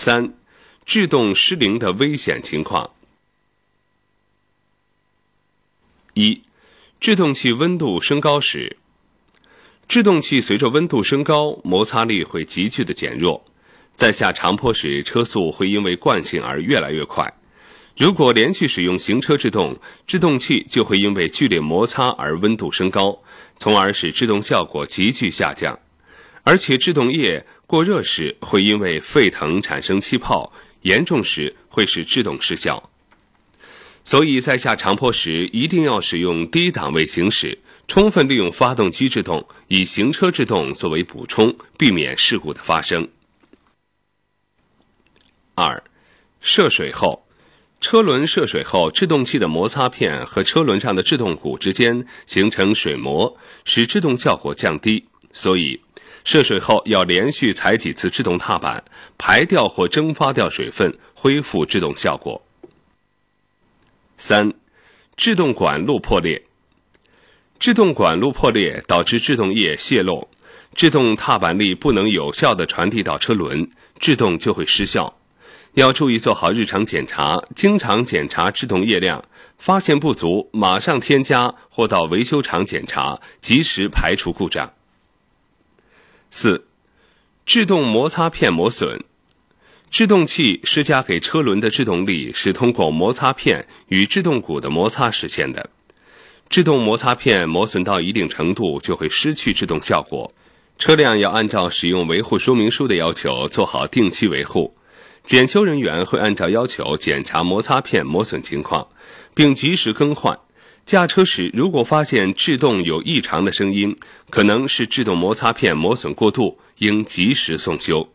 三、制动失灵的危险情况。一、制动器温度升高时，制动器随着温度升高，摩擦力会急剧的减弱，在下长坡时，车速会因为惯性而越来越快。如果连续使用行车制动，制动器就会因为剧烈摩擦而温度升高，从而使制动效果急剧下降。而且制动液过热时会因为沸腾产生气泡，严重时会使制动失效。所以在下长坡时一定要使用低档位行驶，充分利用发动机制动，以行车制动作为补充，避免事故的发生。二，涉水后。车轮涉水后，制动器的摩擦片和车轮上的制动鼓之间形成水膜，使制动效果降低。所以，涉水后要连续踩几次制动踏板，排掉或蒸发掉水分，恢复制动效果。三、制动管路破裂。制动管路破裂导致制动液泄漏，制动踏板力不能有效地传递到车轮，制动就会失效。要注意做好日常检查，经常检查制动液量，发现不足马上添加或到维修厂检查，及时排除故障。四、制动摩擦片磨损。制动器施加给车轮的制动力是通过摩擦片与制动鼓的摩擦实现的。制动摩擦片磨损到一定程度，就会失去制动效果。车辆要按照使用维护说明书的要求，做好定期维护。检修人员会按照要求检查摩擦片磨损情况，并及时更换。驾车时如果发现制动有异常的声音，可能是制动摩擦片磨损过度，应及时送修。